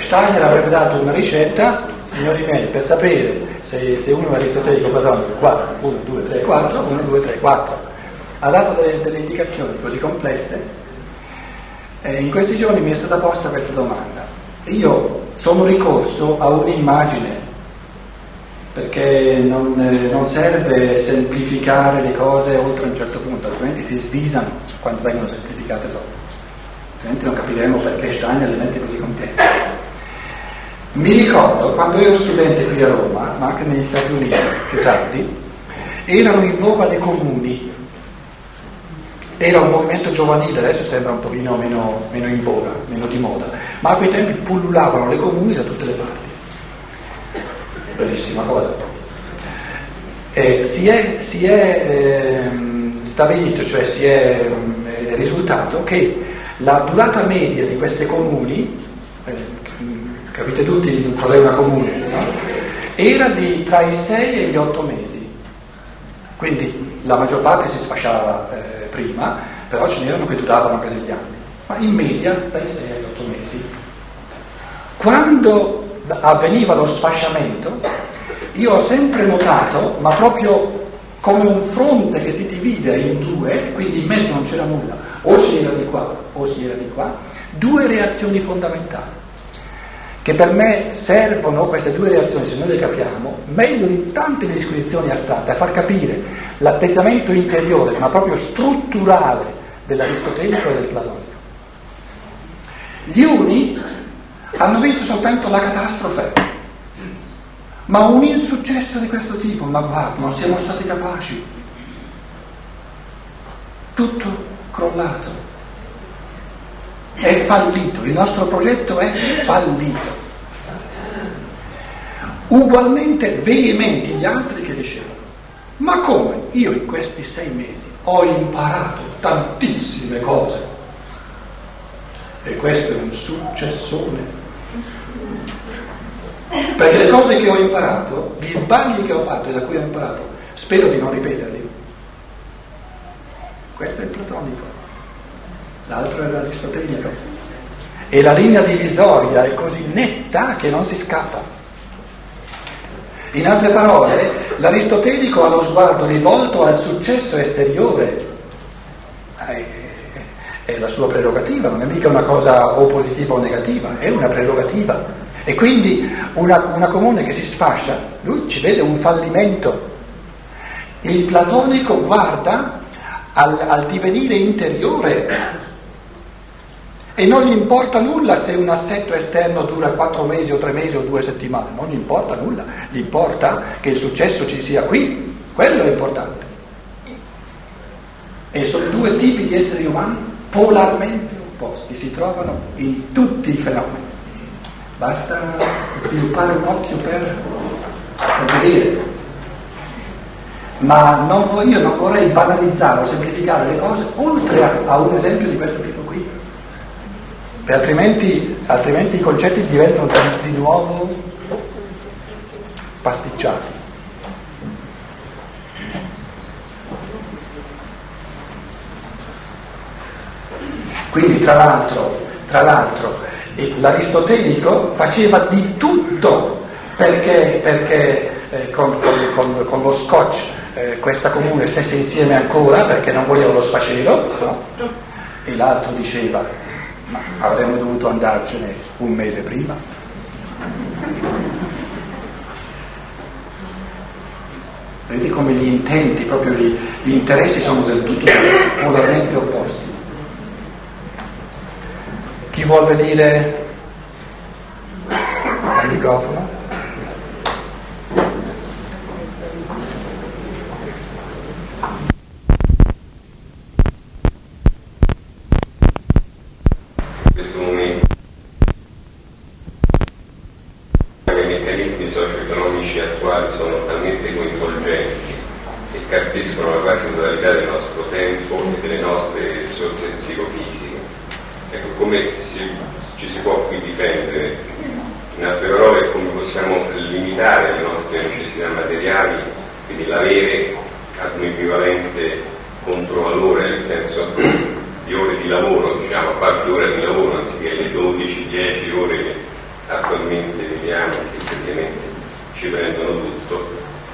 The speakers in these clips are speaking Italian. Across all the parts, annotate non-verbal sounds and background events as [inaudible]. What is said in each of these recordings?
Steiner avrebbe dato una ricetta, signori miei, per sapere se, se uno è aristotelico platonico, qua 1, 2, 3, 4, 1, 2, 3, 4. Ha dato delle, delle indicazioni così complesse. E in questi giorni mi è stata posta questa domanda. Io sono ricorso a un'immagine perché non, eh, non, serve semplificare le cose oltre un certo punto, altrimenti si svisano quando vengono semplificate dopo, altrimenti non capiremo perché Steiner le mette così complesse. Mi ricordo quando ero studente qui a Roma, ma anche negli Stati Uniti più tardi, erano in voga le comuni, era un movimento giovanile, adesso sembra un pochino meno, meno in voga, meno di moda, ma a quei tempi pullulavano le comuni da tutte le parti bellissima cosa. Eh, si è, si è eh, stabilito, cioè si è eh, risultato che la durata media di queste comuni, capite tutti cos'è una comune, no? era di tra i 6 e gli 8 mesi. Quindi la maggior parte si sfasciava eh, prima, però ce n'erano che duravano anche degli anni, ma in media dai 6 agli 8 mesi. Quando avveniva lo sfasciamento, io ho sempre notato, ma proprio come un fronte che si divide in due, quindi in mezzo non c'era nulla, o si era di qua o si era di qua, due reazioni fondamentali, che per me servono, queste due reazioni, se noi le capiamo, meglio di tante descrizioni astratte, a far capire l'atteggiamento interiore, ma proprio strutturale dell'aristotelico e del platonico. Gli uni hanno visto soltanto la catastrofe, ma un insuccesso di questo tipo, ma va, non siamo stati capaci, tutto crollato, è fallito, il nostro progetto è fallito. Ugualmente veementi gli altri che dicevano, ma come? Io in questi sei mesi ho imparato tantissime cose. E questo è un successone. Perché le cose che ho imparato, gli sbagli che ho fatto e da cui ho imparato, spero di non ripeterli. Questo è il platonico, l'altro è l'aristotelico. E la linea divisoria è così netta che non si scappa. In altre parole, l'aristotelico ha lo sguardo rivolto al successo esteriore. È la sua prerogativa, non è mica una cosa o positiva o negativa, è una prerogativa. E quindi una, una comune che si sfascia, lui ci vede un fallimento. Il platonico guarda al, al divenire interiore e non gli importa nulla se un assetto esterno dura quattro mesi o tre mesi o due settimane, non gli importa nulla, gli importa che il successo ci sia qui, quello è importante. E sono due tipi di esseri umani polarmente opposti, si trovano in tutti i fenomeni. Basta sviluppare un occhio per, per vedere. Ma non, io non vorrei banalizzare o semplificare le cose oltre a, a un esempio di questo tipo. Altrimenti, altrimenti i concetti diventano di nuovo pasticciati. Quindi tra l'altro, tra l'altro l'aristotelico faceva di tutto perché, perché eh, con, con, con, lo scotch eh, questa comune stesse insieme ancora perché non voleva lo sfacelo, no? e l'altro diceva ma avremmo dovuto andarcene un mese prima. Vedi come gli intenti, proprio gli, gli interessi sono del tutto polarmente opposti. Chi vuol venire al microfono? questo momento i meccanismi socio-economici attuali sono talmente coinvolgenti e capiscono la quasi totalità del nostro tempo e delle nostre risorse psicofisiche Ecco, come si, ci si può qui difendere? In altre parole, come possiamo limitare le nostre necessità materiali, quindi l'avere ad un equivalente controvalore, nel senso di ore di lavoro, diciamo, a qualche ora di lavoro, anziché le 12-10 ore che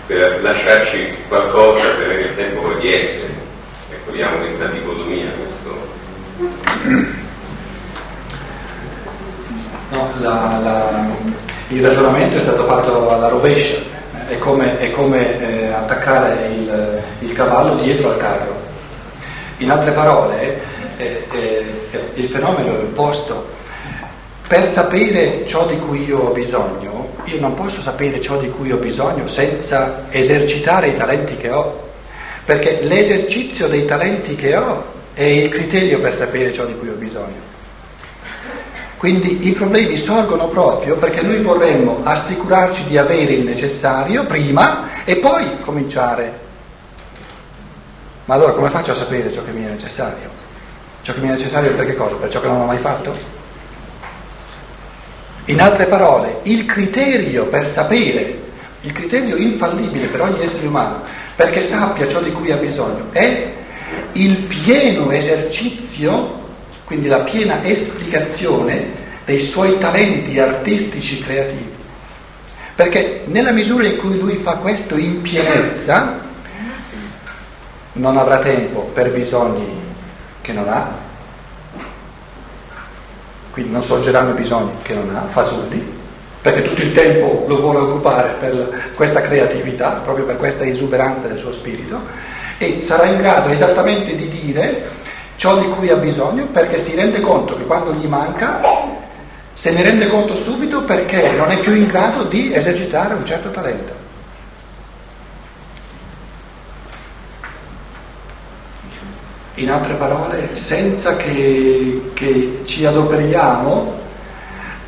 per lasciarci qualcosa per avere il tempo poi di essere. Vediamo questa dicotomia, questo. No, la, la, il ragionamento è stato fatto alla rovescia, è come, è come eh, attaccare il, il, cavallo dietro al carro. In altre parole, eh, eh, il fenomeno è opposto. Per sapere ciò di cui io ho bisogno, io non posso sapere ciò di cui ho bisogno senza esercitare i talenti che ho, perché l'esercizio dei talenti che ho è il criterio per sapere ciò di cui ho bisogno. Quindi i problemi sorgono proprio perché noi vorremmo assicurarci di avere il necessario prima e poi cominciare. Ma allora come faccio a sapere ciò che mi è necessario? Ciò che mi è necessario per che cosa? Per ciò che non ho mai fatto? In altre parole, il criterio per sapere, il criterio infallibile per ogni essere umano, perché sappia ciò di cui ha bisogno, è il pieno esercizio quindi la piena esplicazione dei suoi talenti artistici creativi. Perché nella misura in cui lui fa questo in pienezza, non avrà tempo per bisogni che non ha, quindi non sorgeranno bisogni che non ha, fasulli, perché tutto il tempo lo vuole occupare per questa creatività, proprio per questa esuberanza del suo spirito, e sarà in grado esattamente di dire ciò di cui ha bisogno perché si rende conto che quando gli manca se ne rende conto subito perché non è più in grado di esercitare un certo talento. In altre parole, senza che, che ci adoperiamo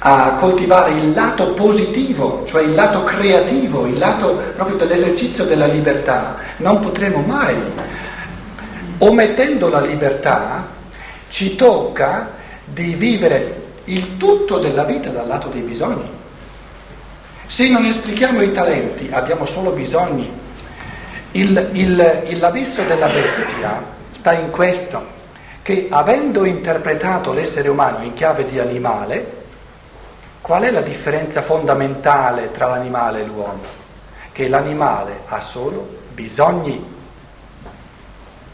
a coltivare il lato positivo, cioè il lato creativo, il lato proprio dell'esercizio della libertà, non potremo mai omettendo la libertà, ci tocca di vivere il tutto della vita dal lato dei bisogni. Se non esplichiamo i talenti, abbiamo solo bisogni. Il, il, il, l'abisso della bestia sta in questo, che avendo interpretato l'essere umano in chiave di animale, qual è la differenza fondamentale tra l'animale e l'uomo? Che l'animale ha solo bisogni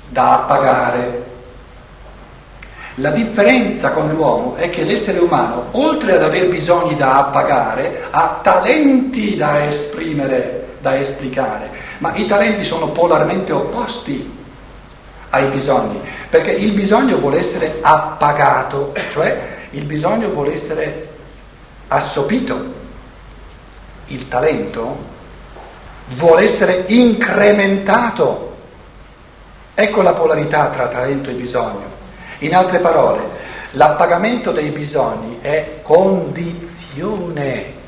da appagare. La differenza con l'uomo è che l'essere umano, oltre ad aver bisogni da appagare, ha talenti da esprimere, da esplicare, ma i talenti sono polarmente opposti ai bisogni, perché il bisogno vuole essere appagato, cioè il bisogno vuole essere assopito, il talento vuole essere incrementato. Ecco la polarità tra talento e bisogno. In altre parole, l'appagamento dei bisogni è condizione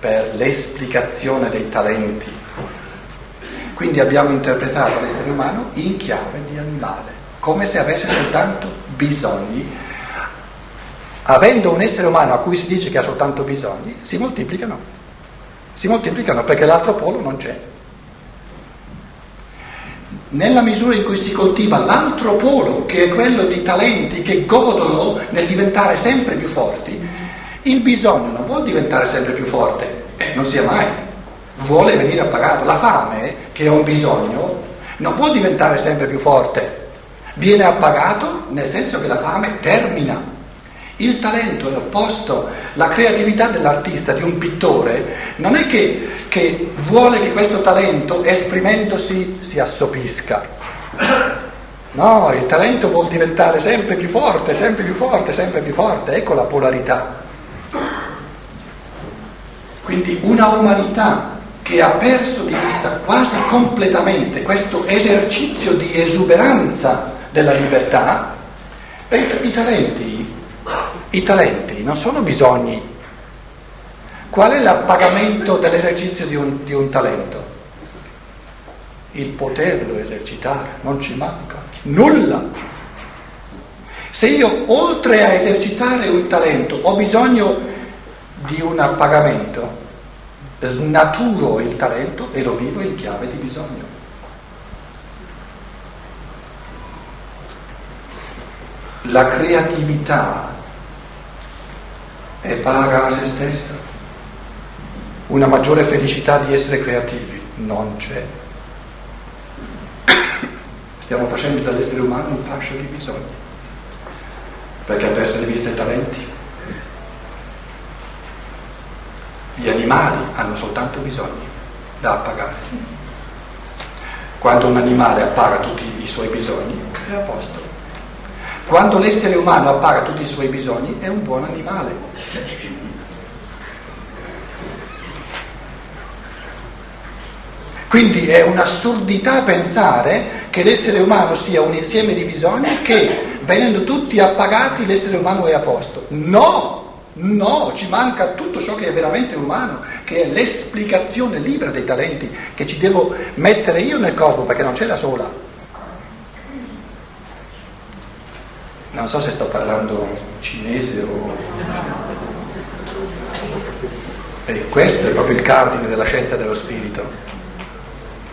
per l'esplicazione dei talenti. Quindi abbiamo interpretato l'essere umano in chiave di animale, come se avesse soltanto bisogni. Avendo un essere umano a cui si dice che ha soltanto bisogni, si moltiplicano. Si moltiplicano perché l'altro polo non c'è nella misura in cui si coltiva l'altro polo, che è quello di talenti che godono nel diventare sempre più forti, il bisogno non vuole diventare sempre più forte, eh, non sia mai, vuole venire appagato. La fame, che è un bisogno, non può diventare sempre più forte, viene appagato nel senso che la fame termina. Il talento è l'opposto, la creatività dell'artista, di un pittore, non è che, che vuole che questo talento, esprimendosi, si assopisca. No, il talento vuol diventare sempre più forte, sempre più forte, sempre più forte, ecco la polarità. Quindi una umanità che ha perso di vista quasi completamente questo esercizio di esuberanza della libertà, i talenti i talenti non sono bisogni. Qual è l'appagamento dell'esercizio di un, di un talento? Il poterlo esercitare, non ci manca nulla. Se io oltre a esercitare un talento ho bisogno di un appagamento, snaturo il talento e lo vivo in chiave di bisogno. La creatività e paga a se stesso. una maggiore felicità di essere creativi. Non c'è. Stiamo facendo dall'essere umano un fascio di bisogni, perché ha perso di vista i talenti. Gli animali hanno soltanto bisogni da appagare. Quando un animale appaga tutti i suoi bisogni è a posto. Quando l'essere umano appaga tutti i suoi bisogni è un buon animale. Quindi è un'assurdità pensare che l'essere umano sia un insieme di bisogni che venendo tutti appagati l'essere umano è a posto. No, no, ci manca tutto ciò che è veramente umano, che è l'esplicazione libera dei talenti che ci devo mettere io nel cosmo perché non c'è da sola. Non so se sto parlando cinese o... E questo è proprio il cardine della scienza dello spirito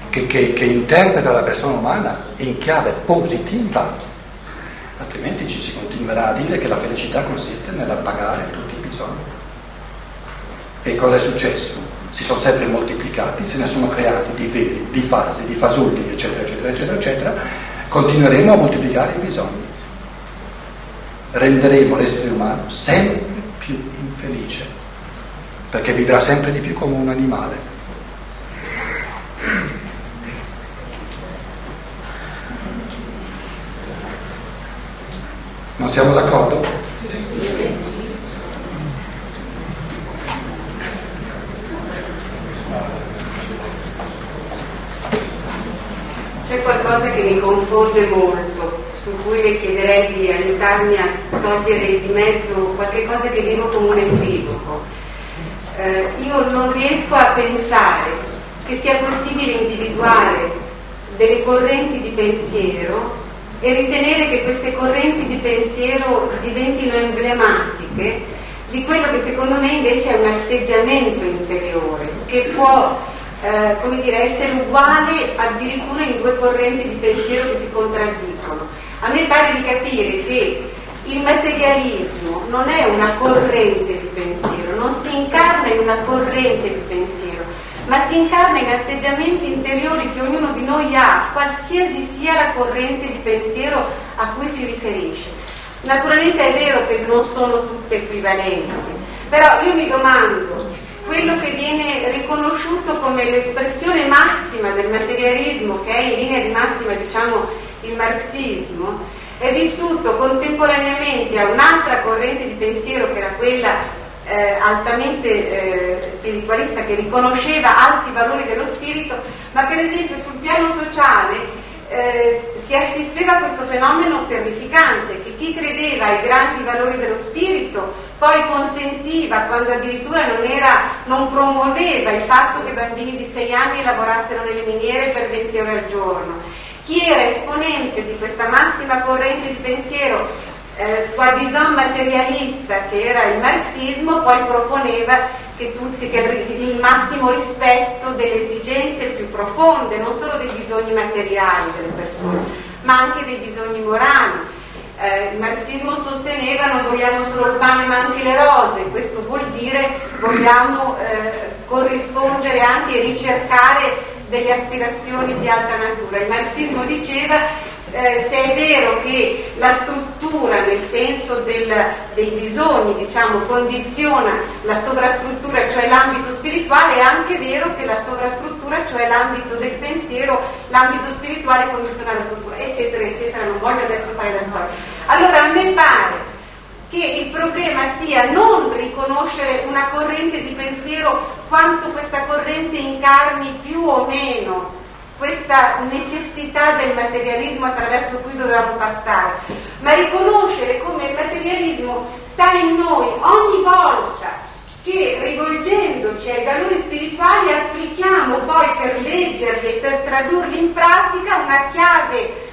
che, che, che interpreta la persona umana in chiave positiva, altrimenti ci si continuerà a dire che la felicità consiste nell'appagare tutti i bisogni. E cosa è successo? Si sono sempre moltiplicati, se ne sono creati di veri, di fasi, di fasulli, eccetera, eccetera, eccetera, eccetera. Continueremo a moltiplicare i bisogni. Renderemo l'essere umano sempre più infelice, perché vivrà sempre di più come un animale. Non siamo d'accordo? C'è qualcosa che mi confonde molto, su cui le chiederei di aiutarmi a togliere di mezzo qualche cosa che vivo come un equivoco. Eh, io non riesco a pensare che sia possibile individuare delle correnti di pensiero e ritenere che queste correnti di pensiero diventino emblematiche di quello che secondo me invece è un atteggiamento interiore che può eh, dire, essere uguale addirittura in due correnti di pensiero che si contraddicono. A me pare di capire che il materialismo non è una corrente di pensiero, non si incarna in una corrente di pensiero, ma si incarna in atteggiamenti interiori che ognuno di noi ha, qualsiasi sia la corrente di pensiero a cui si riferisce. Naturalmente è vero che non sono tutte equivalenti, però io mi domando, quello che viene riconosciuto come l'espressione massima del materialismo, che è in linea di massima diciamo il marxismo, è vissuto contemporaneamente a un'altra corrente di pensiero che era quella eh, altamente eh, spiritualista che riconosceva alti valori dello spirito, ma per esempio sul piano sociale eh, si assisteva a questo fenomeno terrificante, che chi credeva ai grandi valori dello spirito poi consentiva, quando addirittura non, era, non promuoveva il fatto che bambini di 6 anni lavorassero nelle miniere per 20 ore al giorno. Chi era esponente di questa massima corrente di pensiero eh, soi-disant materialista che era il marxismo, poi proponeva che, tutti, che il massimo rispetto delle esigenze più profonde, non solo dei bisogni materiali delle persone, ma anche dei bisogni morali. Eh, il marxismo sosteneva non vogliamo solo il pane ma anche le rose, questo vuol dire vogliamo eh, corrispondere anche e ricercare delle aspirazioni di alta natura. Il marxismo diceva eh, se è vero che la struttura nel senso del, dei bisogni diciamo, condiziona la sovrastruttura, cioè l'ambito spirituale, è anche vero che la sovrastruttura, cioè l'ambito del pensiero, l'ambito spirituale condiziona la struttura, eccetera, eccetera, non voglio adesso fare la storia. Allora a me pare che il problema sia non riconoscere una corrente di pensiero quanto questa corrente incarni più o meno questa necessità del materialismo attraverso cui dovevamo passare, ma riconoscere come il materialismo sta in noi ogni volta che rivolgendoci ai valori spirituali applichiamo poi per leggerli e per tradurli in pratica una chiave,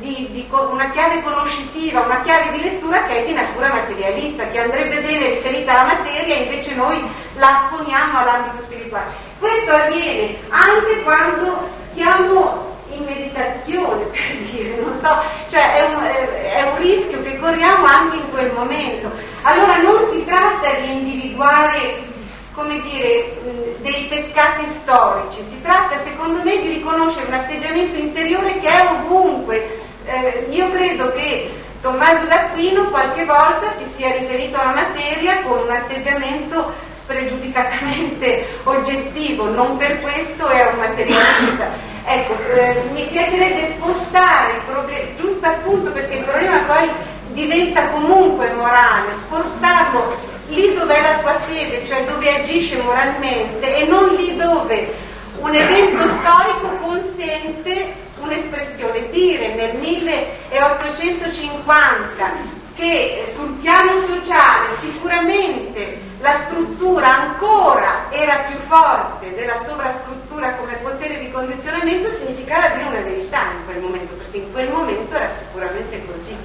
di, di, una chiave conoscitiva, una chiave di lettura che è di natura materialista, che andrebbe bene riferita alla materia e invece noi la apponiamo all'ambito spirituale. Questo avviene anche quando siamo in meditazione, [laughs] per dire, non so, cioè è un, è un rischio che corriamo anche in quel momento. Allora non si tratta di individuare come dire, dei peccati storici, si tratta secondo me di riconoscere un atteggiamento interiore che è ovunque. Eh, io credo che Tommaso d'Aquino qualche volta si sia riferito alla materia con un atteggiamento spregiudicatamente [laughs] oggettivo, non per questo è un materialista. Ecco, eh, mi piacerebbe spostare il problema, giusto appunto perché il problema poi diventa comunque morale, spostarlo lì dove è la sua sede, cioè dove agisce moralmente e non lì dove un evento storico consente un'espressione. Dire nel 1850 che sul piano sociale sicuramente la struttura ancora era più forte della sovrastruttura come potere di condizionamento significava dire una verità in quel momento, perché in quel momento era sicuramente così.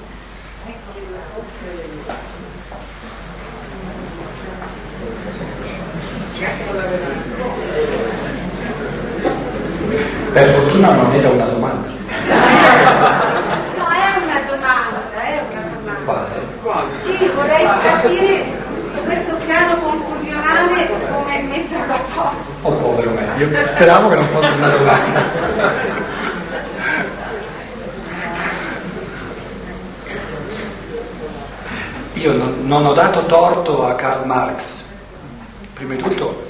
Per fortuna non era una domanda. No, è una domanda, è una domanda. Quale? Sì, vorrei capire questo piano confusionale come metterlo a posto. Oh povero me, io speravo che non fosse una domanda. Io non, non ho dato torto a Karl Marx. Prima di tutto,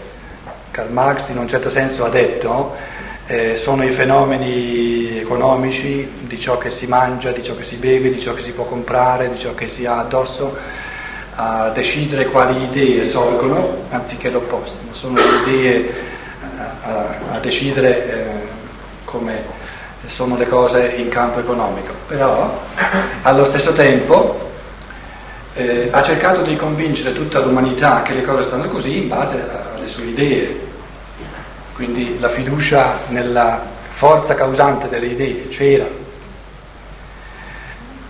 Karl Marx in un certo senso ha detto eh, sono i fenomeni economici di ciò che si mangia, di ciò che si beve, di ciò che si può comprare, di ciò che si ha addosso, a decidere quali idee sorgono anziché l'opposto. Sono le idee a, a decidere eh, come sono le cose in campo economico. Però allo stesso tempo eh, ha cercato di convincere tutta l'umanità che le cose stanno così in base alle sue idee. Quindi la fiducia nella forza causante delle idee c'era.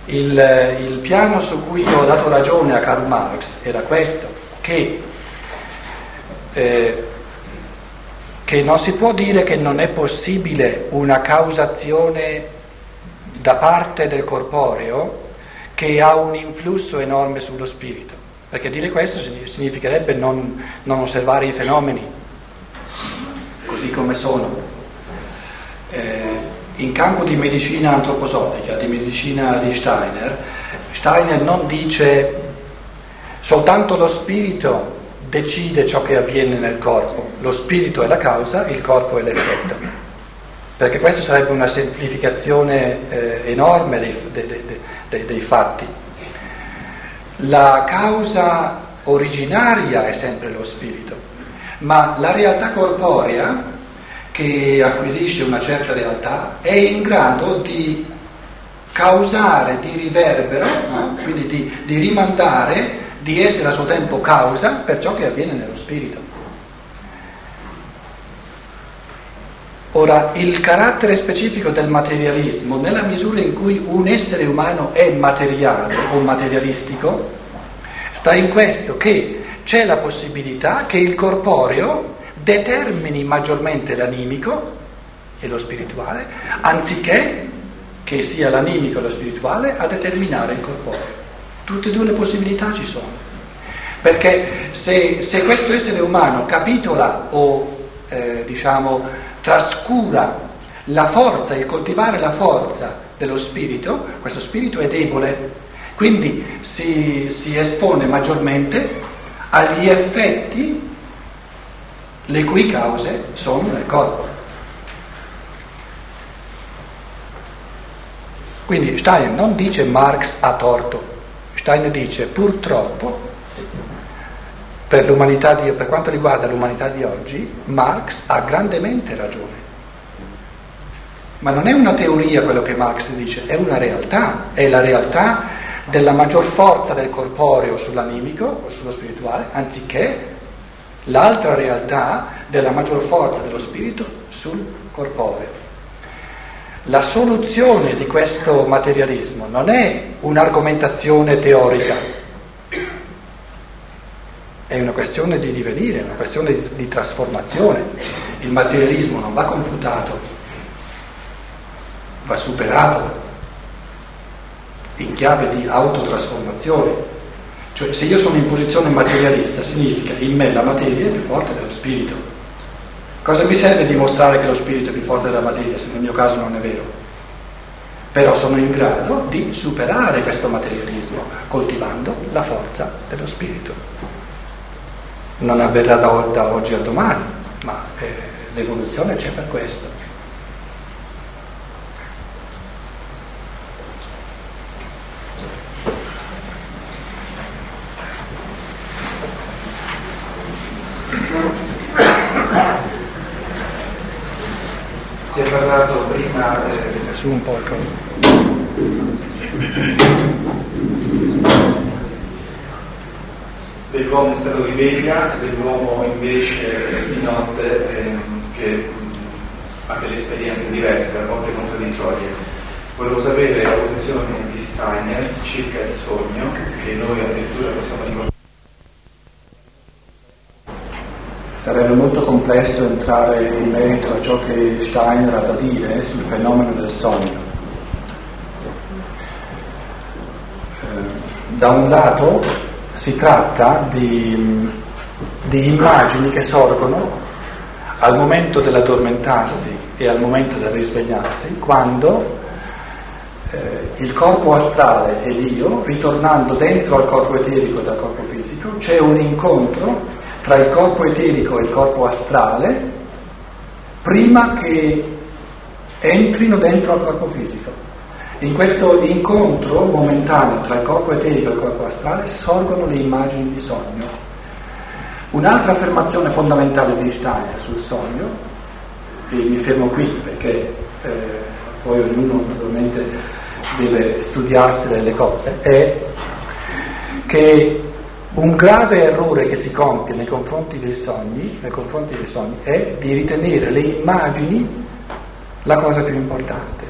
Il, il piano su cui ho dato ragione a Karl Marx era questo, che, eh, che non si può dire che non è possibile una causazione da parte del corporeo che ha un influsso enorme sullo spirito, perché dire questo significherebbe non, non osservare i fenomeni così come sono. Eh, in campo di medicina antroposofica, di medicina di Steiner, Steiner non dice soltanto lo spirito decide ciò che avviene nel corpo, lo spirito è la causa, il corpo è l'effetto, perché questa sarebbe una semplificazione eh, enorme dei, dei, dei, dei fatti. La causa originaria è sempre lo spirito, ma la realtà corporea che acquisisce una certa realtà è in grado di causare, di riverbero, no? quindi di, di rimandare, di essere a suo tempo causa per ciò che avviene nello spirito. Ora, il carattere specifico del materialismo, nella misura in cui un essere umano è materiale o materialistico, sta in questo che c'è la possibilità che il corporeo determini maggiormente l'animico e lo spirituale, anziché che sia l'animico e lo spirituale a determinare il corporeo. Tutte e due le possibilità ci sono. Perché se, se questo essere umano capitola o eh, diciamo trascura la forza, il coltivare la forza dello spirito, questo spirito è debole, quindi si, si espone maggiormente agli effetti le cui cause sono nel corpo. Quindi Steiner non dice Marx ha torto, Steiner dice purtroppo per, di, per quanto riguarda l'umanità di oggi Marx ha grandemente ragione. Ma non è una teoria quello che Marx dice, è una realtà, è la realtà della maggior forza del corporeo sull'animico o sullo spirituale, anziché l'altra realtà della maggior forza dello spirito sul corporeo. La soluzione di questo materialismo non è un'argomentazione teorica, è una questione di divenire, una questione di, di trasformazione. Il materialismo non va confutato, va superato in chiave di autotrasformazione. Cioè se io sono in posizione materialista significa in me la materia è più forte dello spirito. Cosa mi serve dimostrare che lo spirito è più forte della materia se nel mio caso non è vero? Però sono in grado di superare questo materialismo coltivando la forza dello spirito. Non avverrà da, da oggi a domani, ma eh, l'evoluzione c'è per questo. Si è parlato prima eh, su un po' dell'uomo in stato di veglia e dell'uomo invece di notte eh, che ha delle esperienze diverse, a volte contraddittorie. Volevo sapere la posizione di Steiner circa il sogno, che noi addirittura possiamo ricordare. Sarebbe molto complesso entrare in merito a ciò che Steiner ha da dire sul fenomeno del sogno. Eh, da un lato si tratta di, di immagini che sorgono al momento dell'addormentarsi e al momento del risvegliarsi, quando eh, il corpo astrale e l'io, ritornando dentro al corpo eterico e dal corpo fisico, c'è un incontro tra il corpo eterico e il corpo astrale prima che entrino dentro al corpo fisico. In questo incontro momentaneo tra il corpo eterico e il corpo astrale sorgono le immagini di sogno. Un'altra affermazione fondamentale di Steiner sul sogno, e mi fermo qui perché eh, poi ognuno naturalmente deve studiarsi delle cose, è che un grave errore che si compie nei confronti dei sogni, nei confronti dei sogni è di ritenere le immagini la cosa più importante.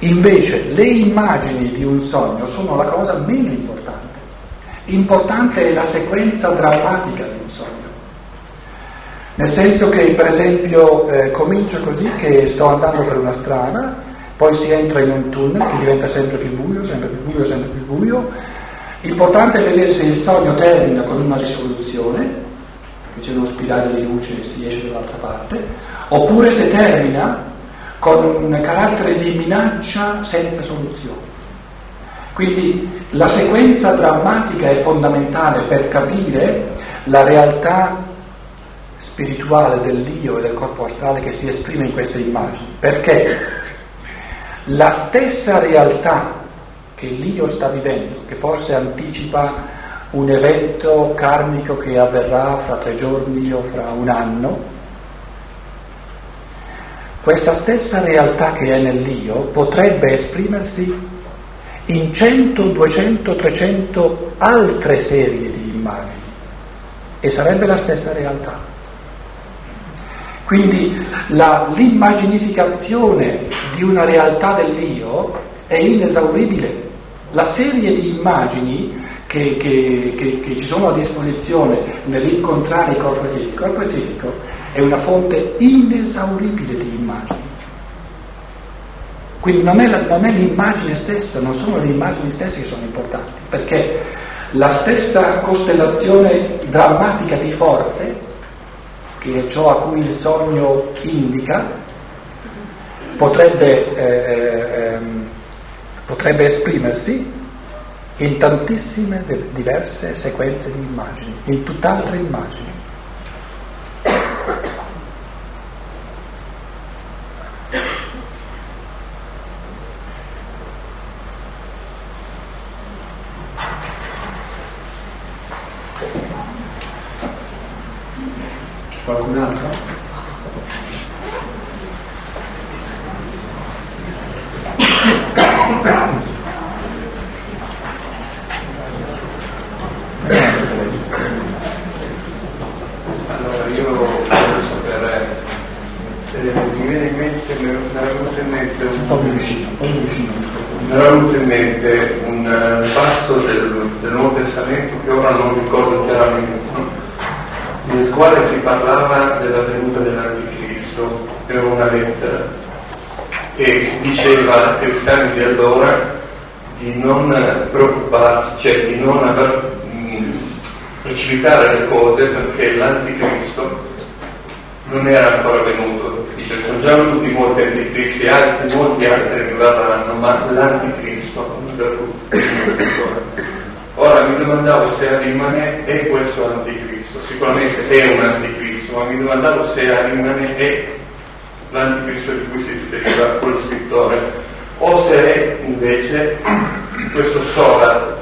Invece le immagini di un sogno sono la cosa meno importante. Importante è la sequenza drammatica di un sogno. Nel senso che, per esempio, eh, comincio così che sto andando per una strada, poi si entra in un tunnel che diventa sempre più buio, sempre più buio, sempre più buio. L'importante è vedere se il sogno termina con una risoluzione, che c'è uno spirale di luce e si esce dall'altra parte, oppure se termina con un carattere di minaccia senza soluzione. Quindi la sequenza drammatica è fondamentale per capire la realtà spirituale dell'io e del corpo astrale che si esprime in queste immagini, perché la stessa realtà che l'io sta vivendo, che forse anticipa un evento karmico che avverrà fra tre giorni o fra un anno, questa stessa realtà che è nell'io potrebbe esprimersi in 100, 200, 300 altre serie di immagini e sarebbe la stessa realtà. Quindi la, l'immaginificazione di una realtà dell'io è inesauribile. La serie di immagini che, che, che, che ci sono a disposizione nell'incontrare il corpo eterico, il corpo eterico è una fonte inesauribile di immagini. Quindi non è, la, non è l'immagine stessa, non sono le immagini stesse che sono importanti, perché la stessa costellazione drammatica di forze che è ciò a cui il sogno indica, potrebbe, eh, ehm, potrebbe esprimersi in tantissime diverse sequenze di immagini, in tutt'altre immagini. Qualcun altro? Allora io voglio sapere, eh, mi viene in mente, mi era venuto in mente Un po' più vicino, un po' più vicino. Mi era venuto in mente un eh, passo del, del Nuovo Testamento che ora non ricordo chiaramente, nel quale si parlava della venuta dell'Anticristo, era una lettera, e si diceva ai cristiani di allora di non preoccuparsi, cioè di non aver, mh, precipitare le cose perché l'anticristo non era ancora venuto. Dice, sono già venuti molti anticristi, altri, molti altri che verranno, ma l'anticristo non è venuto. Ora mi domandavo se Arimane è questo anticristo, sicuramente è un anticristo, ma mi domandavo se Arimane è l'anticristo di cui si riferiva quello scrittore, o se è invece questo Sola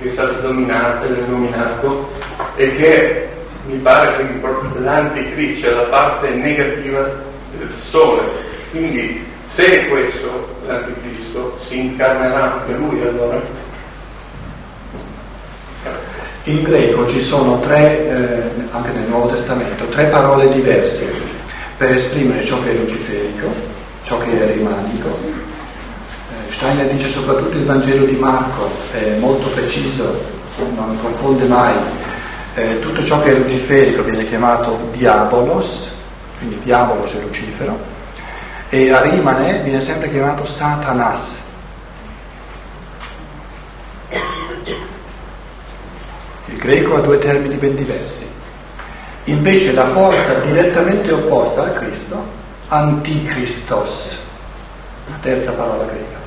che è stato dominato, nominato e che mi pare che l'anticristo è la parte negativa del sole. Quindi se è questo l'anticristo, si incarnerà anche lui allora? In greco ci sono tre, eh, anche nel Nuovo Testamento, tre parole diverse per esprimere ciò che è luciferico, ciò che è rimanico. Eh, Steiner dice soprattutto il Vangelo di Marco, è molto preciso, non confonde mai. Eh, tutto ciò che è luciferico viene chiamato diabolos, quindi diabolos è Lucifero, e Arimane viene sempre chiamato Satanas, greco ha due termini ben diversi. Invece la forza direttamente opposta al Cristo, antichristos, la terza parola greca.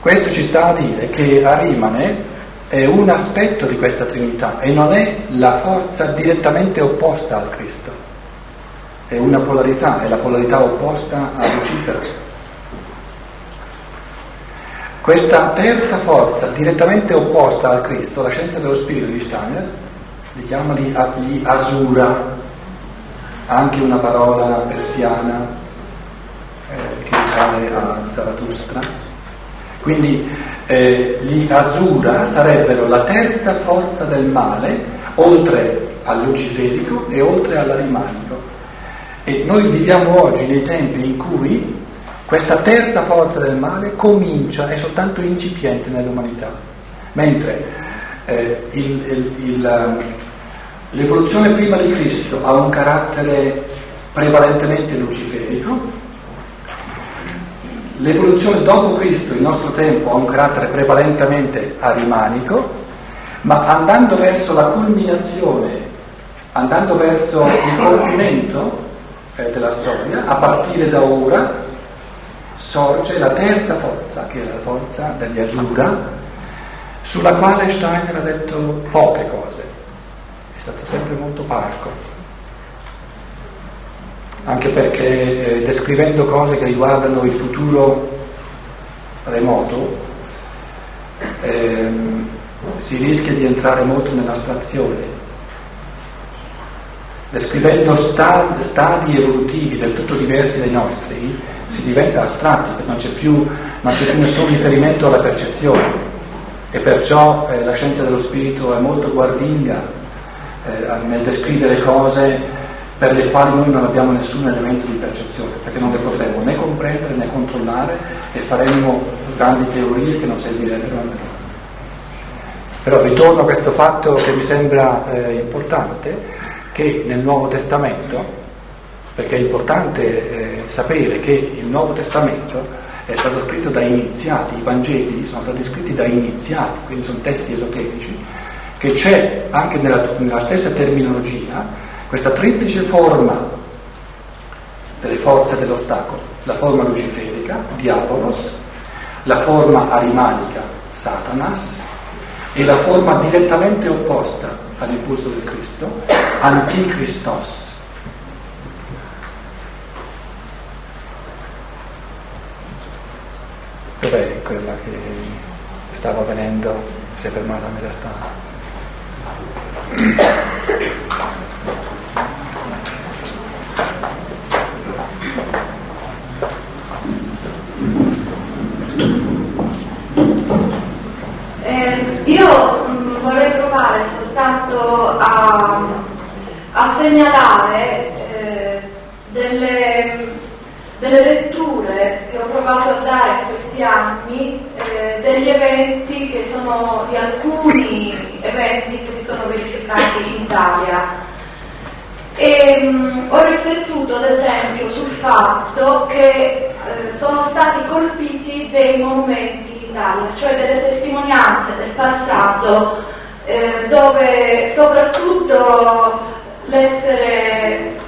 Questo ci sta a dire che Arimane è un aspetto di questa Trinità e non è la forza direttamente opposta al Cristo, è una polarità, è la polarità opposta a Lucifero. Questa terza forza, direttamente opposta al Cristo, la scienza dello spirito di Steiner, li chiama gli Asura, anche una parola persiana eh, che risale a Zarathustra. Quindi eh, gli Asura sarebbero la terza forza del male, oltre al luciferico e oltre all'arimanico. E noi viviamo oggi nei tempi in cui questa terza forza del male comincia, è soltanto incipiente nell'umanità, mentre eh, il, il, il, um, l'evoluzione prima di Cristo ha un carattere prevalentemente luciferico, l'evoluzione dopo Cristo, il nostro tempo, ha un carattere prevalentemente arimanico, ma andando verso la culminazione, andando verso il compimento eh, della storia, a partire da ora, sorge la terza forza, che è la forza degli Asura, sulla quale Steiner ha detto poche cose, è stato sempre molto parco, anche perché eh, descrivendo cose che riguardano il futuro remoto, ehm, si rischia di entrare molto nell'astrazione. Descrivendo stadi, stadi evolutivi del tutto diversi dai nostri, si diventa astratti, non c'è più, non c'è nessun riferimento alla percezione e perciò eh, la scienza dello spirito è molto guardinga eh, nel descrivere cose per le quali noi non abbiamo nessun elemento di percezione, perché non le potremo né comprendere né controllare e faremmo grandi teorie che non servirebbero a noi. Però ritorno a questo fatto che mi sembra eh, importante, che nel Nuovo Testamento perché è importante eh, sapere che il Nuovo Testamento è stato scritto da iniziati, i Vangeli sono stati scritti da iniziati, quindi sono testi esoterici, che c'è anche nella, nella stessa terminologia questa triplice forma delle forze dell'ostacolo, la forma luciferica, diabolos, la forma arimanica, satanas, e la forma direttamente opposta all'impulso del Cristo, antichristos. Dov'è quella che stava venendo? Si è fermata a metà strada. Eh, io mh, mm, vorrei provare soltanto a, a segnalare eh, delle, delle letture che ho provato a dare a questi anni eh, degli eventi che sono di alcuni eventi che si sono verificati in Italia. E, mh, ho riflettuto ad esempio sul fatto che eh, sono stati colpiti dei monumenti in Italia, cioè delle testimonianze del passato eh, dove soprattutto l'essere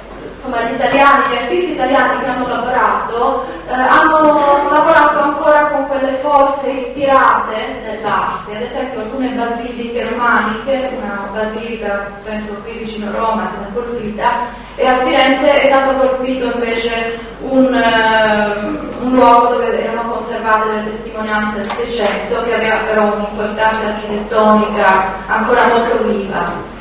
insomma, gli italiani, gli artisti italiani che hanno lavorato, eh, hanno lavorato ancora con quelle forze ispirate nell'arte, ad esempio alcune basiliche romaniche, una basilica penso qui vicino a Roma è stata colpita e a Firenze è stato colpito invece un, uh, un luogo dove erano conservate le testimonianze del Seicento che aveva però un'importanza architettonica ancora molto viva.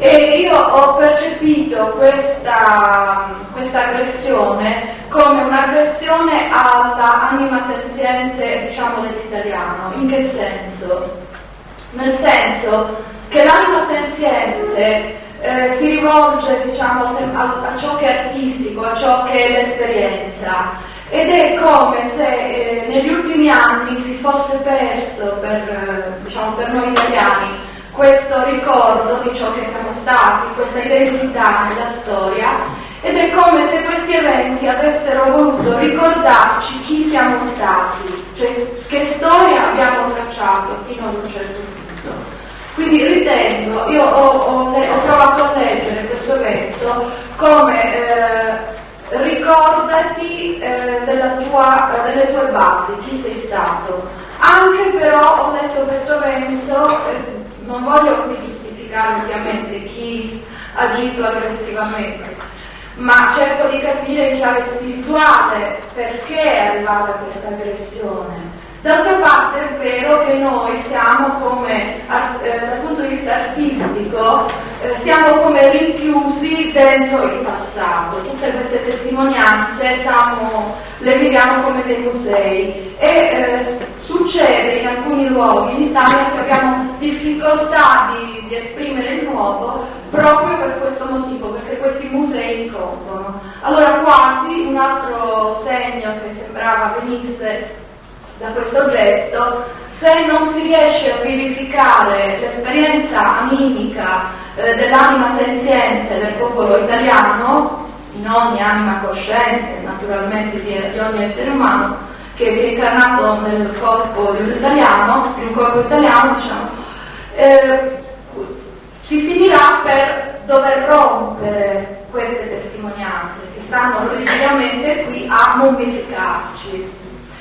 E io ho percepito questa, questa aggressione come un'aggressione all'anima senziente diciamo, dell'italiano. In che senso? Nel senso che l'anima senziente eh, si rivolge diciamo, a, a, ciò che è artistico, a ciò che è l'esperienza ed è come se eh, negli ultimi anni si fosse perso per, eh, diciamo, per noi italiani questo ricordo di ciò che siamo stati, questa identità nella storia ed è come se questi eventi avessero voluto ricordarci chi siamo stati, cioè che storia abbiamo tracciato fino ad un certo punto. Quindi ritengo, io ho, ho, ho provato a leggere questo evento come eh, ricordati eh, tua, delle tue basi, chi sei stato. Anche però ho letto questo evento eh, non voglio qui giustificare ovviamente chi ha agito aggressivamente, ma cerco di capire in chiave spirituale perché è arrivata questa aggressione. D'altra parte è vero che noi siamo come, eh, dal punto di vista artistico, eh, siamo come rinchiusi dentro il passato. Tutte queste testimonianze siamo, le viviamo come dei musei e eh, succede in alcuni luoghi in Italia che abbiamo difficoltà di, di esprimere il nuovo proprio per questo motivo, perché questi musei incombono. Allora quasi un altro segno che sembrava venisse da questo gesto, se non si riesce a vivificare l'esperienza animica eh, dell'anima senziente del popolo italiano, in ogni anima cosciente, naturalmente di, di ogni essere umano, che si è incarnato nel corpo di un italiano, in un corpo italiano, diciamo, eh, si finirà per dover rompere queste testimonianze che stanno rigidamente qui a mummificarci.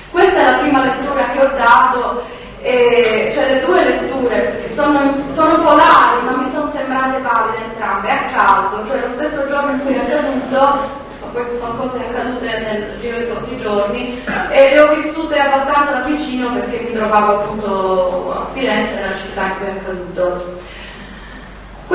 Questa è la prima lettura che ho dato, eh, cioè le due letture, perché sono, sono polari, ma mi sono sembrate valide entrambe, a caldo, cioè lo stesso giorno in cui è accaduto, sono cose accadute nel giro di pochi giorni, e le ho vissute abbastanza da vicino perché mi trovavo appunto a Firenze, nella città in cui è accaduto.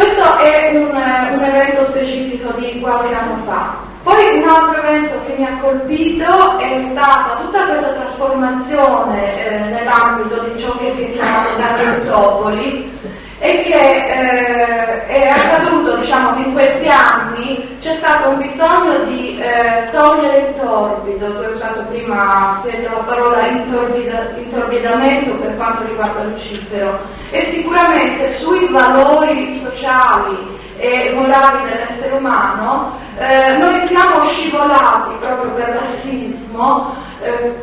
Questo è un, un evento specifico di qualche anno fa. Poi un altro evento che mi ha colpito è stata tutta questa trasformazione eh, nell'ambito di ciò che si è chiamato Tangentopoli e che eh, è accaduto diciamo, in questi anni c'è stato un bisogno di eh, togliere il torbido, tu hai usato prima Pietro la parola intorbida, intorbidamento per quanto riguarda Lucifero e sicuramente sui valori sociali e morali dell'essere umano, eh, noi siamo scivolati proprio per l'assismo, eh,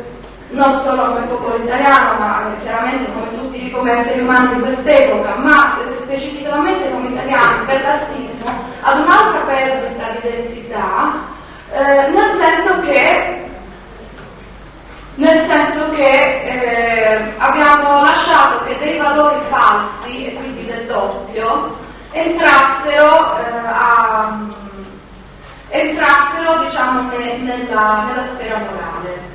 non solo come popolo italiano, ma chiaramente come tutti come esseri umani di quest'epoca, ma specificamente come italiani per l'assismo, ad un'altra perdita di identità, eh, nel senso che nel senso che eh, abbiamo lasciato che dei valori falsi, e quindi del doppio, entrassero, eh, a, entrassero diciamo, ne, nella, nella sfera morale.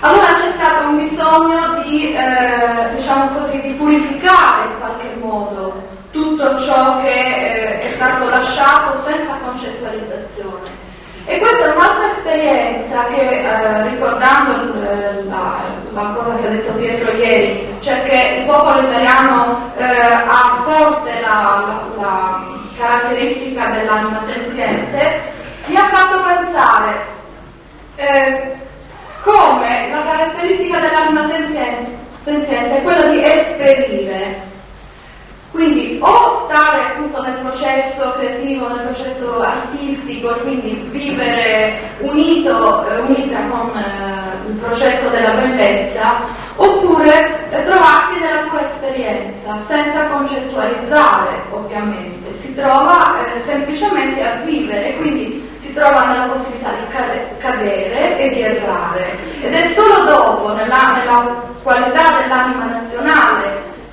Allora c'è stato un bisogno di, eh, diciamo così, di purificare in qualche modo tutto ciò che eh, è stato lasciato senza concettualizzazione. E questa è un'altra esperienza che, eh, ricordando eh, la, la, cosa che ha detto Pietro ieri, cioè che il popolo italiano eh, ha forte la, la, la caratteristica dell'anima senziente, mi ha fatto pensare eh, come la caratteristica dell'anima senziente è quella di esperire quindi o stare appunto nel processo creativo, nel processo artistico, quindi vivere unito, eh, unita con, eh, il processo della bellezza, oppure eh, trovarsi nella pura esperienza, senza concettualizzare ovviamente, si trova eh, semplicemente a vivere, quindi si trova nella possibilità di cadere e di errare. Ed è solo dopo, nella, nella qualità dell'anima nazionale,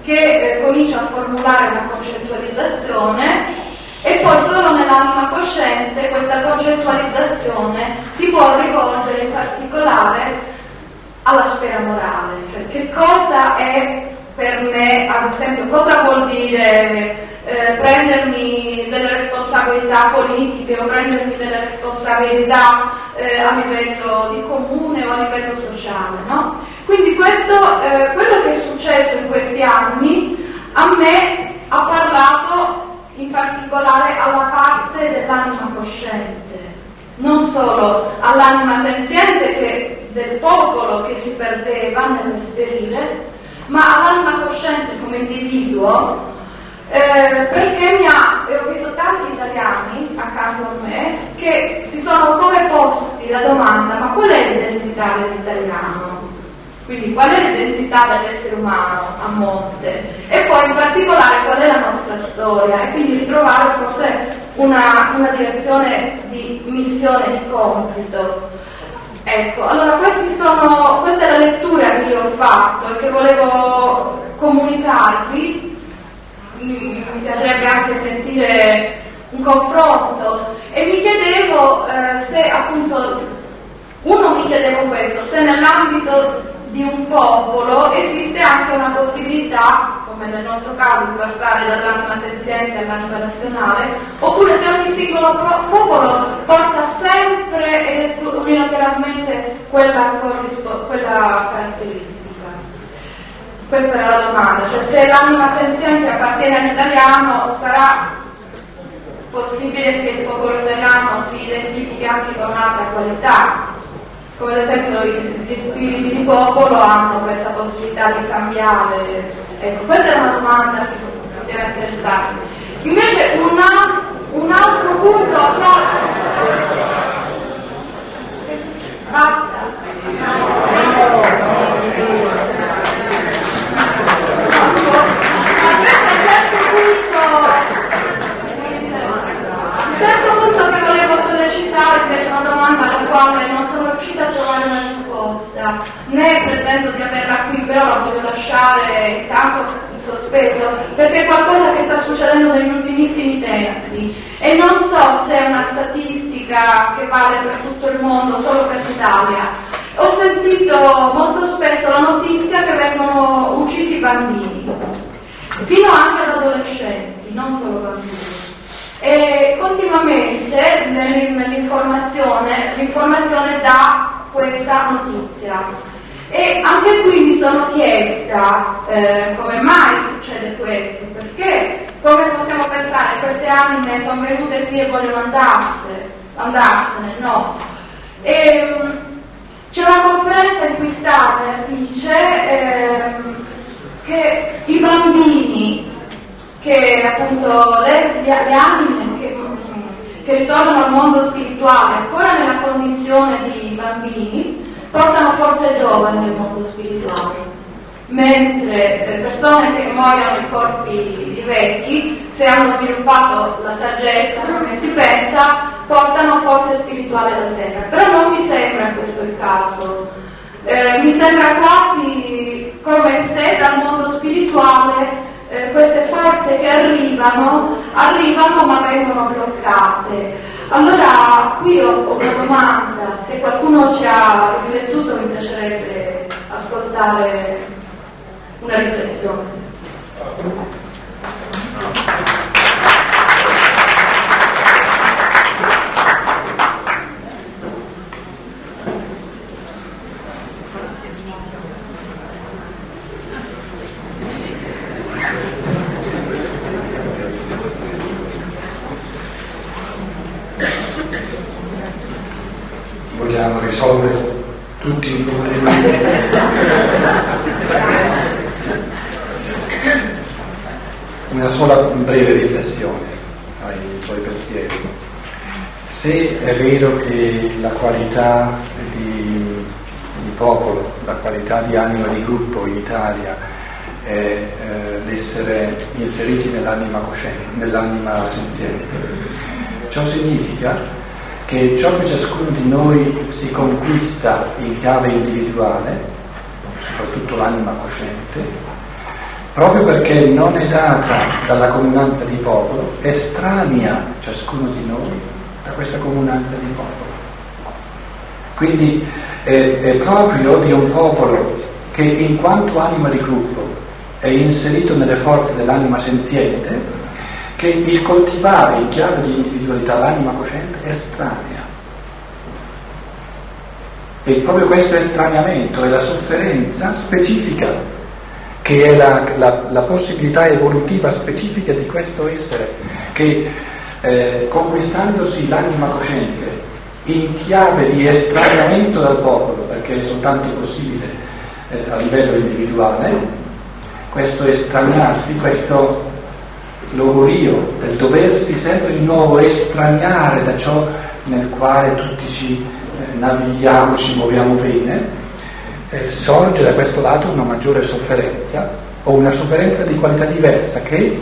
che eh, comincia a formulare una concettualizzazione e poi solo nell'anima cosciente questa concettualizzazione si può rivolgere in particolare alla sfera morale, cioè che cosa è per me, ad esempio, cosa vuol dire eh, prendermi delle responsabilità politiche o prendermi delle responsabilità eh, a livello di comune o a livello sociale, no? Quindi questo, eh, quello che è successo in questi anni a me ha parlato in particolare alla parte dell'anima cosciente, non solo all'anima senziente che, del popolo che si perdeva nell'esperire, ma all'anima cosciente come individuo, eh, perché mi ha, e ho visto tanti italiani accanto a me, che si sono come posti la domanda, ma qual è l'identità dell'italiano? Quindi qual è l'identità dell'essere umano a monte e poi in particolare qual è la nostra storia e quindi ritrovare forse una, una direzione di missione, di compito. Ecco, allora sono, questa è la lettura che io ho fatto e che volevo comunicarvi. Mi piacerebbe anche sentire un confronto e mi chiedevo eh, se appunto, uno mi chiedevo questo, se nell'ambito di un popolo esiste anche una possibilità, come nel nostro caso, di passare dall'anima senziente all'anima nazionale, oppure se ogni singolo popolo porta sempre ed unilateralmente quella, quella caratteristica. Questa era la domanda, cioè se l'anima senziente appartiene all'italiano sarà possibile che il popolo italiano si identifichi anche con un'altra qualità, come ad esempio gli spiriti di popolo hanno questa possibilità di cambiare. Ecco, questa è una domanda che poteva interessare. Invece una, un altro punto, no, basta. Invece il terzo punto, il terzo punto che volevo sollecitare invece è una domanda alla quale non sono riuscita a trovare una risposta, né pretendo di averla qui, però la voglio lasciare tanto in sospeso, perché è qualcosa che sta succedendo negli ultimissimi tempi e non so se è una statistica che vale per tutto il mondo, solo per l'Italia. Ho sentito molto spesso la notizia che vengono uccisi bambini, fino anche ad adolescenti, non solo bambini. E continuamente nell'informazione, l'informazione dà questa notizia. E anche qui mi sono chiesta eh, come mai succede questo, perché come possiamo pensare queste anime sono venute qui e vogliono andarsene, andarsene no. E, ehm, c'è una conferenza in cui Stamer dice eh, che i bambini che appunto le, le anime che, che, ritornano al mondo spirituale ancora nella condizione di bambini portano forze giovani nel mondo spirituale. Mentre eh, persone che muoiono in corpi di vecchi se hanno sviluppato la saggezza come si pensa portano forze spirituali alla terra. Però non mi sembra questo il caso. Eh, mi sembra quasi come se dal mondo spirituale eh, queste forze che arrivano, arrivano ma vengono bloccate. Allora qui ho, ho una domanda, se qualcuno ci ha riflettuto mi piacerebbe ascoltare una riflessione. vogliamo risolvere tutti i problemi. Una sola breve riflessione ai tuoi pensieri. Se è vero che la qualità di, di popolo, la qualità di anima di gruppo in Italia è eh, l'essere inseriti nell'anima cosciente, nell'anima senziente. Ciò significa che ciò che ciascuno di noi si conquista in chiave individuale, soprattutto l'anima cosciente, proprio perché non è data dalla comunanza di popolo, estranea ciascuno di noi da questa comunanza di popolo. Quindi è, è proprio di un popolo che in quanto anima di gruppo è inserito nelle forze dell'anima senziente, che il coltivare in chiave di individualità l'anima cosciente è estranea. E proprio questo estraniamento è la sofferenza specifica che è la, la, la, possibilità evolutiva specifica di questo essere, che eh, conquistandosi l'anima cosciente in chiave di estraniamento dal popolo, perché è soltanto possibile eh, a livello individuale, questo estraniarsi, questo logorio del doversi sempre di nuovo estraniare da ciò nel quale tutti ci eh, navighiamo, ci muoviamo bene, eh, sorge da questo lato una maggiore sofferenza o una sofferenza di qualità diversa che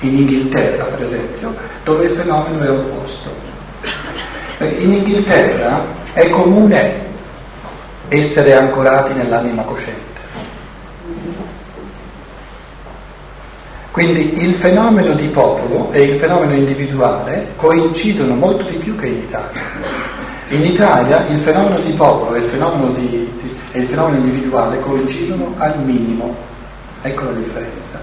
in Inghilterra, per esempio, dove il fenomeno è opposto. Perché in Inghilterra è comune essere ancorati nell'anima cosciente. Quindi il fenomeno di popolo e il fenomeno individuale coincidono molto di più che in Italia. In Italia il fenomeno di popolo e il fenomeno di, e il fenomeno individuale coincidono al minimo. Ecco la differenza.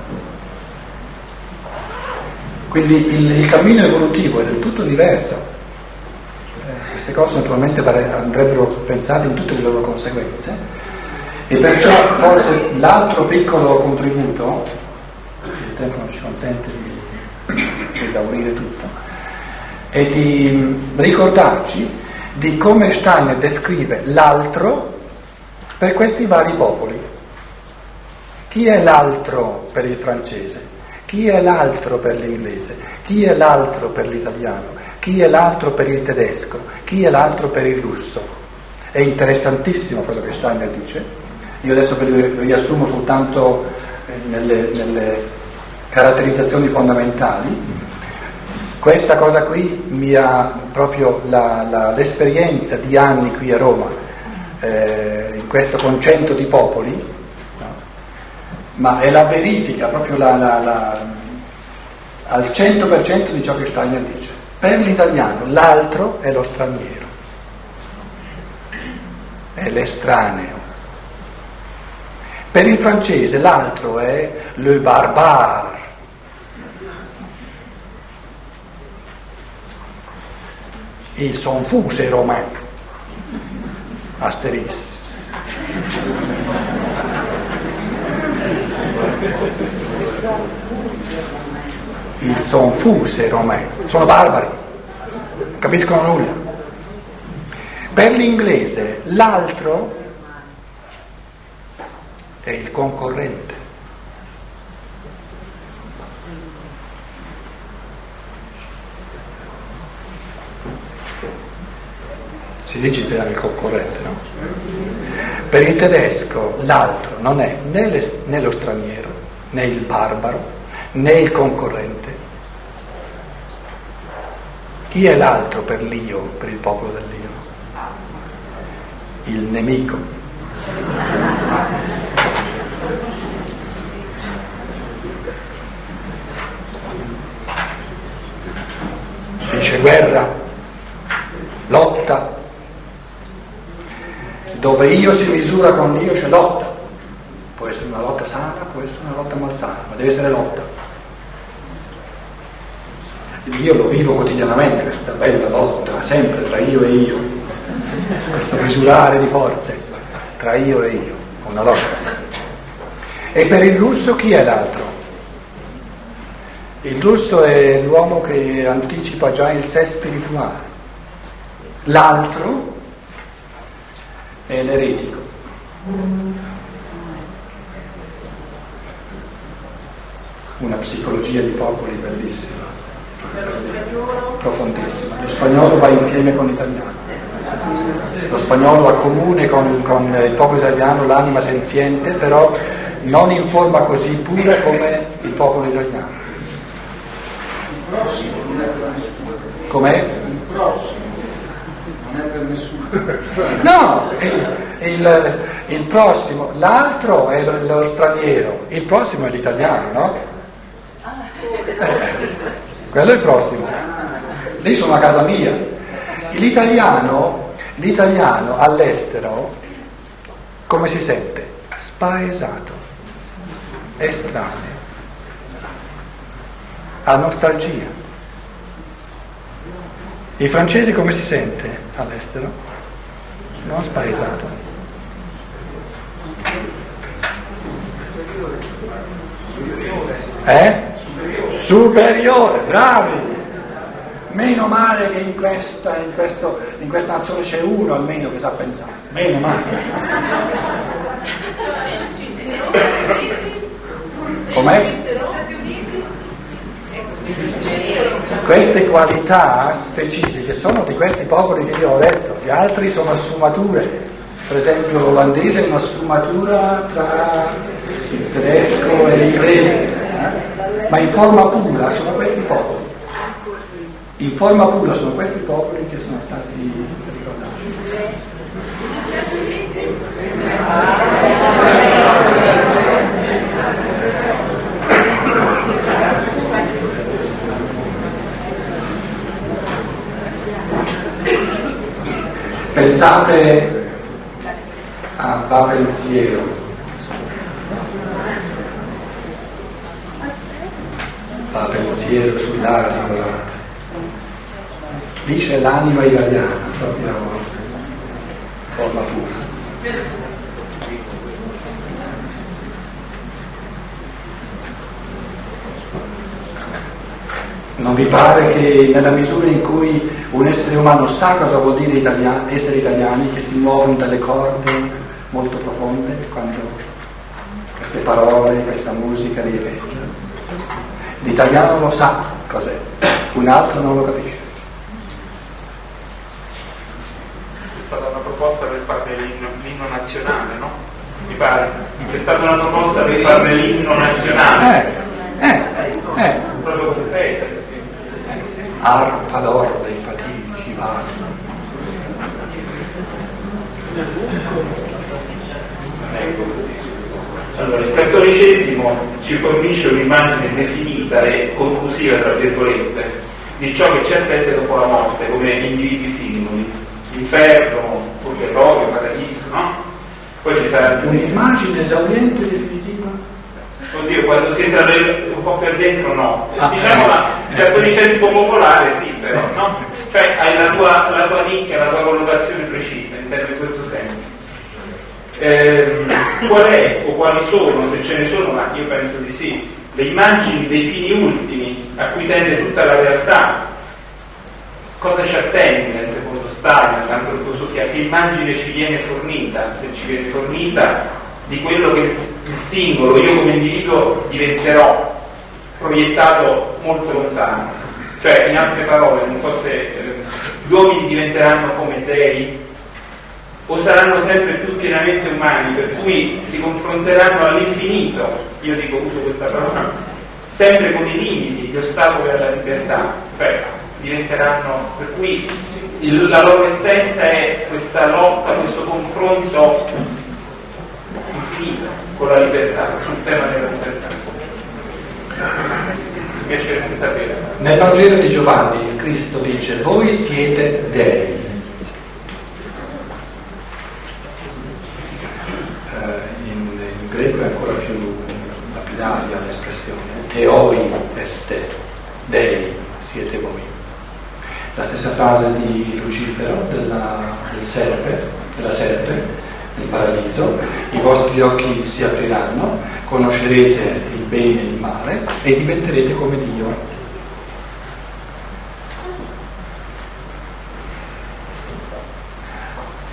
Quindi il, il cammino evolutivo è del tutto diverso. Eh, queste cose naturalmente andrebbero pensate in tutte le loro conseguenze e perciò forse l'altro piccolo contributo, tempo non ci consente di esaurire tutto, è di ricordarci di come Steiner descrive l'altro per questi vari popoli. Chi è l'altro per il francese? Chi è l'altro per l'inglese? Chi è l'altro per l'italiano? Chi è l'altro per il tedesco? Chi è l'altro per il russo? È interessantissimo quello che Steiner dice. Io adesso ve riassumo soltanto nelle, nelle caratterizzazioni fondamentali. Questa cosa qui mi ha proprio la, la, l'esperienza di anni qui a Roma eh, in questo concetto di popoli, no? ma è la verifica proprio la, al 100% di ciò che Steiner dice. Per l'italiano l'altro è lo straniero, è l'estraneo. Per il francese l'altro è le barbare. Fous ces romains. Asterix. Il son fuse romani, sono barbari, capiscono nulla. Per l'inglese l'altro è il concorrente. Si dice italiano il concorrente, no? Per il tedesco l'altro non è né, le, né lo straniero, né il barbaro, né il concorrente. Chi è l'altro per l'io, per il popolo dell'io? Il nemico. Dice guerra, lotta, dove io si misura con Dio c'è lotta. Può essere una lotta sana, può essere una lotta malsana, ma deve essere lotta. Io lo vivo quotidianamente, questa bella lotta, sempre tra io e io, questo misurare di forze tra io e io, una lotta. E per il russo chi è l'altro? Il russo è l'uomo che anticipa già il sé spirituale. L'altro è l'eretico. Una psicologia di popoli bellissima, profondissima. Lo spagnolo va insieme con l'italiano. Lo spagnolo ha comune con, con il popolo italiano l'anima senziente, però non in forma così pura come il popolo italiano. Il prossimo non è per. Com'è? Il prossimo non è per nessuno. No, il, il, prossimo, l'altro è lo, lo straniero, il prossimo è l'italiano, no? Quello è il prossimo. Lì sono a casa mia. L'italiano, l'italiano all'estero come si sente? Spaesato, estraneo, ha nostalgia. I francesi come si sente all'estero? Non spaesato. Eh? Superiore, bravi! Meno male che in questa, in, questo, in questa nazione c'è uno almeno che sa pensare. Meno male. Com'è? Queste qualità specifiche sono di questi popoli che io ho detto, gli altri sono sfumature. Per esempio l'olandese è una sfumatura tra il tedesco e l'inglese, eh? ma in forma pura sono questi popoli. In forma pura sono questi popoli che sono stati ricordati. Pensate a Va pensiero. Va pensiero sull'anima, c'è l'anima italiana, proprio forma pura. Non vi pare che nella misura in cui un essere umano sa cosa vuol dire italiani, essere italiani, che si muovono dalle corde molto profonde quando queste parole, questa musica rieveggia? L'italiano lo sa cos'è, un altro non lo capisce. È stata una proposta per fare l'inno, l'inno nazionale, no? Mi pare. È stata una proposta per fare l'inno nazionale. Eh, eh. Proprio concreta. Arpa d'oro dei fatidici vari. Allora, il cattolicesimo ci fornisce un'immagine definita e conclusiva, tra virgolette, di ciò che ci attende dopo la morte come individui singoli, inferno, purgatorio, paradiso, no? Poi ci sarà. Un'immagine esauriente e Oddio, quando si entra un po' per dentro no. Ah, diciamo eh. la, il cattolicesimo popolare sì, però, no? Cioè hai la tua, la tua nicchia, la tua collocazione precisa, intendo in questo senso. Ehm, qual è o quali sono, se ce ne sono, ma io penso di sì, le immagini dei fini ultimi a cui tende tutta la realtà? Cosa ci attende nel secondo stadio, nell'antroposofia? Che immagine ci viene fornita, se ci viene fornita, di quello che il singolo, io come individuo diventerò proiettato molto lontano. Cioè, in altre parole, non so se eh, gli uomini diventeranno come dei o saranno sempre più pienamente umani, per cui si confronteranno all'infinito, io dico uso questa parola, sempre con i limiti, gli ostacoli alla libertà, cioè diventeranno, per cui il- la loro essenza è questa lotta, questo confronto infinito con la libertà, sul tema della libertà. Mi piacerebbe sapere. Nel Vangelo di Giovanni Cristo dice voi siete dei. Eh, greco è ancora più lapidaria l'espressione, teoi este, dei siete voi. La stessa frase di Lucifero, della, del serpe, della serpe, nel paradiso, i vostri occhi si apriranno, conoscerete il bene e il male e diventerete come Dio.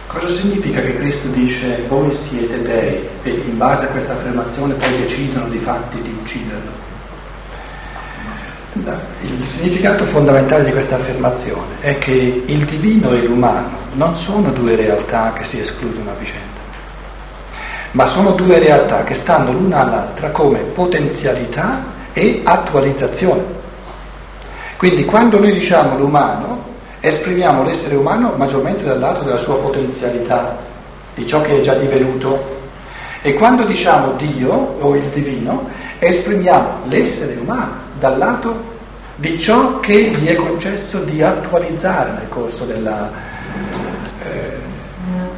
Cosa significa che Cristo dice voi siete dei e in base a questa affermazione poi decidono di fatti di ucciderlo? Il significato fondamentale di questa affermazione è che il divino e l'umano non sono due realtà che si escludono a vicenda, ma sono due realtà che stanno l'una all'altra come potenzialità e attualizzazione. Quindi quando noi diciamo l'umano, esprimiamo l'essere umano maggiormente dal lato della sua potenzialità, di ciò che è già divenuto. E quando diciamo Dio o il divino, esprimiamo l'essere umano dal lato di ciò che gli è concesso di attualizzare nel corso della, eh,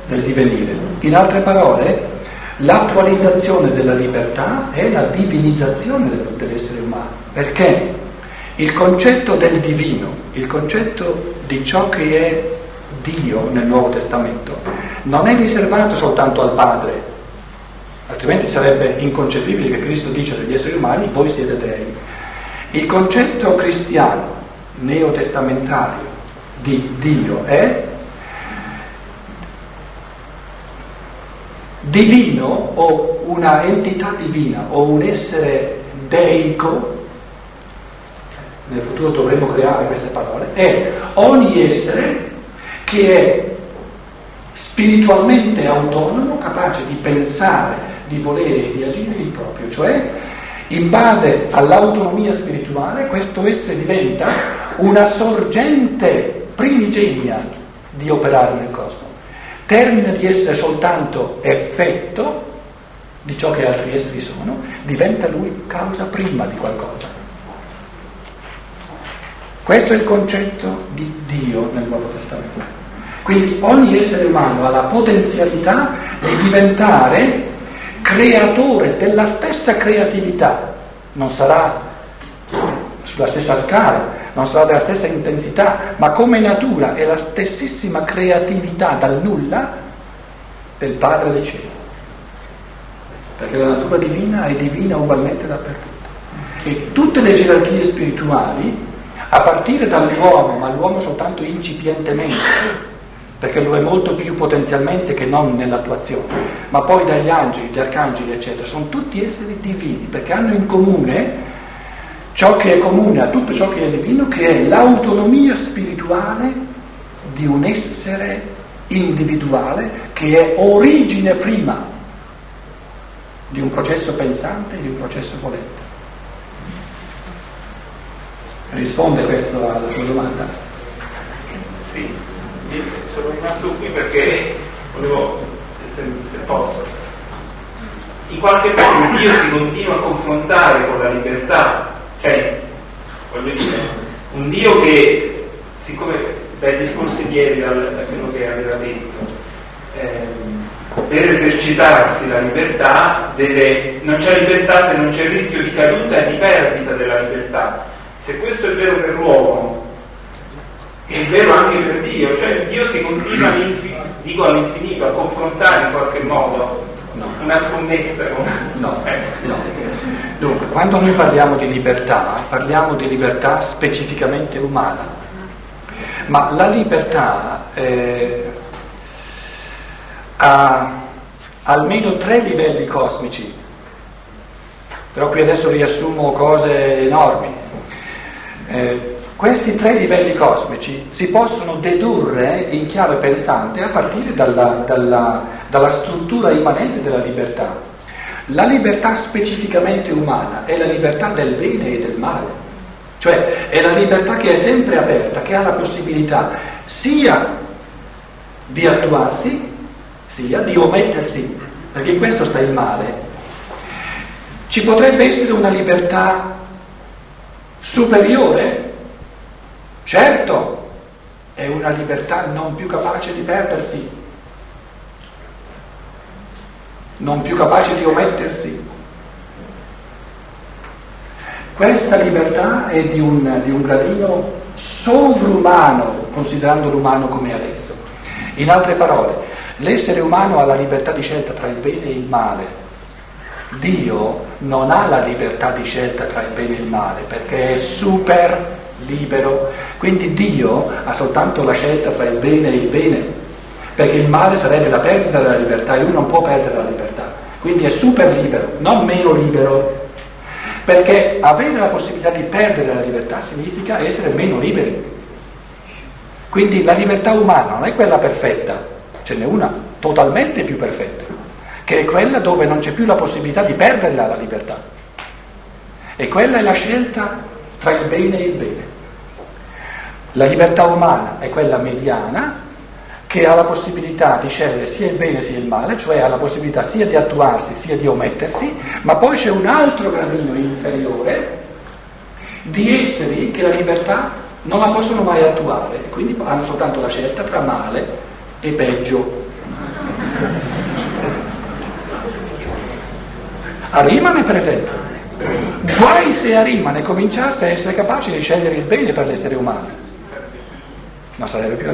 del divenire. In altre parole, l'attualizzazione della libertà è la divinizzazione dell'essere umano, perché? Il concetto del divino, il concetto di ciò che è Dio nel Nuovo Testamento, non è riservato soltanto al Padre, altrimenti sarebbe inconcepibile che Cristo dice degli esseri umani voi siete dei. Il concetto cristiano neotestamentario di Dio è divino o una entità divina o un essere deico, nel futuro dovremo creare queste parole, è ogni essere che è spiritualmente autonomo, capace di pensare, di volere e di agire in proprio, cioè in base all'autonomia spirituale questo essere diventa una sorgente primigenia di operare nel cosmo. Termina di essere soltanto effetto di ciò che altri esseri sono, diventa lui causa prima di qualcosa. Questo è il concetto di Dio nel Nuovo Testamento. Quindi ogni essere umano ha la potenzialità di diventare creatore della stessa creatività, non sarà sulla stessa scala, non sarà della stessa intensità, ma come natura è la stessissima creatività dal nulla del Padre dei cieli. Perché la natura divina è divina ugualmente dappertutto. E tutte le gerarchie spirituali, a partire dall'uomo, ma l'uomo soltanto incipientemente, perché lo è molto più potenzialmente che non nell'attuazione, ma poi dagli angeli, gli arcangeli, eccetera, sono tutti esseri divini, perché hanno in comune ciò che è comune a tutto ciò che è divino, che è l'autonomia spirituale di un essere individuale che è origine prima di un processo pensante e di un processo volente. Risponde questo alla sua domanda? Sì sono rimasto qui perché volevo, se, se posso, in qualche modo Dio si continua a confrontare con la libertà, cioè, voglio dire, un Dio che, siccome dai discorsi di ieri, da, da quello che aveva detto, ehm, per esercitarsi la libertà deve, non c'è libertà se non c'è il rischio di caduta e di perdita della libertà. Se questo è vero per l'uomo, è vero anche per Dio, cioè Dio si continua dico all'infinito a confrontare in qualche modo no. una scommessa con... no, eh. no. Dunque, quando noi parliamo di libertà, parliamo di libertà specificamente umana, ma la libertà eh, ha almeno tre livelli cosmici, però qui adesso riassumo cose enormi. Eh, questi tre livelli cosmici si possono dedurre in chiave pensante a partire dalla, dalla, dalla struttura immanente della libertà. La libertà specificamente umana è la libertà del bene e del male, cioè è la libertà che è sempre aperta, che ha la possibilità sia di attuarsi, sia di omettersi, perché in questo sta il male. Ci potrebbe essere una libertà superiore? Certo, è una libertà non più capace di perdersi, non più capace di omettersi. Questa libertà è di un, di un gradino sovrumano, considerando l'umano come adesso. In altre parole, l'essere umano ha la libertà di scelta tra il bene e il male. Dio non ha la libertà di scelta tra il bene e il male perché è super libero. Quindi Dio ha soltanto la scelta tra il bene e il bene, perché il male sarebbe la perdita della libertà e lui non può perdere la libertà. Quindi è super libero, non meno libero. perché avere la possibilità di perdere la libertà significa essere meno liberi. Quindi la libertà umana non è quella perfetta, ce n'è una totalmente più perfetta, che è quella dove non c'è più la possibilità di perderla la libertà. E quella è la scelta tra il bene e il bene. La libertà umana è quella mediana che ha la possibilità di scegliere sia il bene sia il male, cioè ha la possibilità sia di attuarsi sia di omettersi, ma poi c'è un altro gradino inferiore di esseri che la libertà non la possono mai attuare e quindi hanno soltanto la scelta tra male e peggio. A Rimane per esempio, guai se a Rimane cominciasse a essere capace di scegliere il bene per l'essere umano, ma sarebbe più a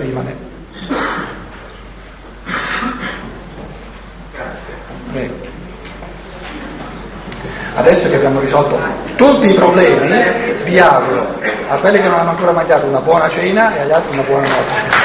Adesso che abbiamo risolto tutti i problemi, vi auguro a quelli che non hanno ancora mangiato una buona cena e agli altri una buona notte.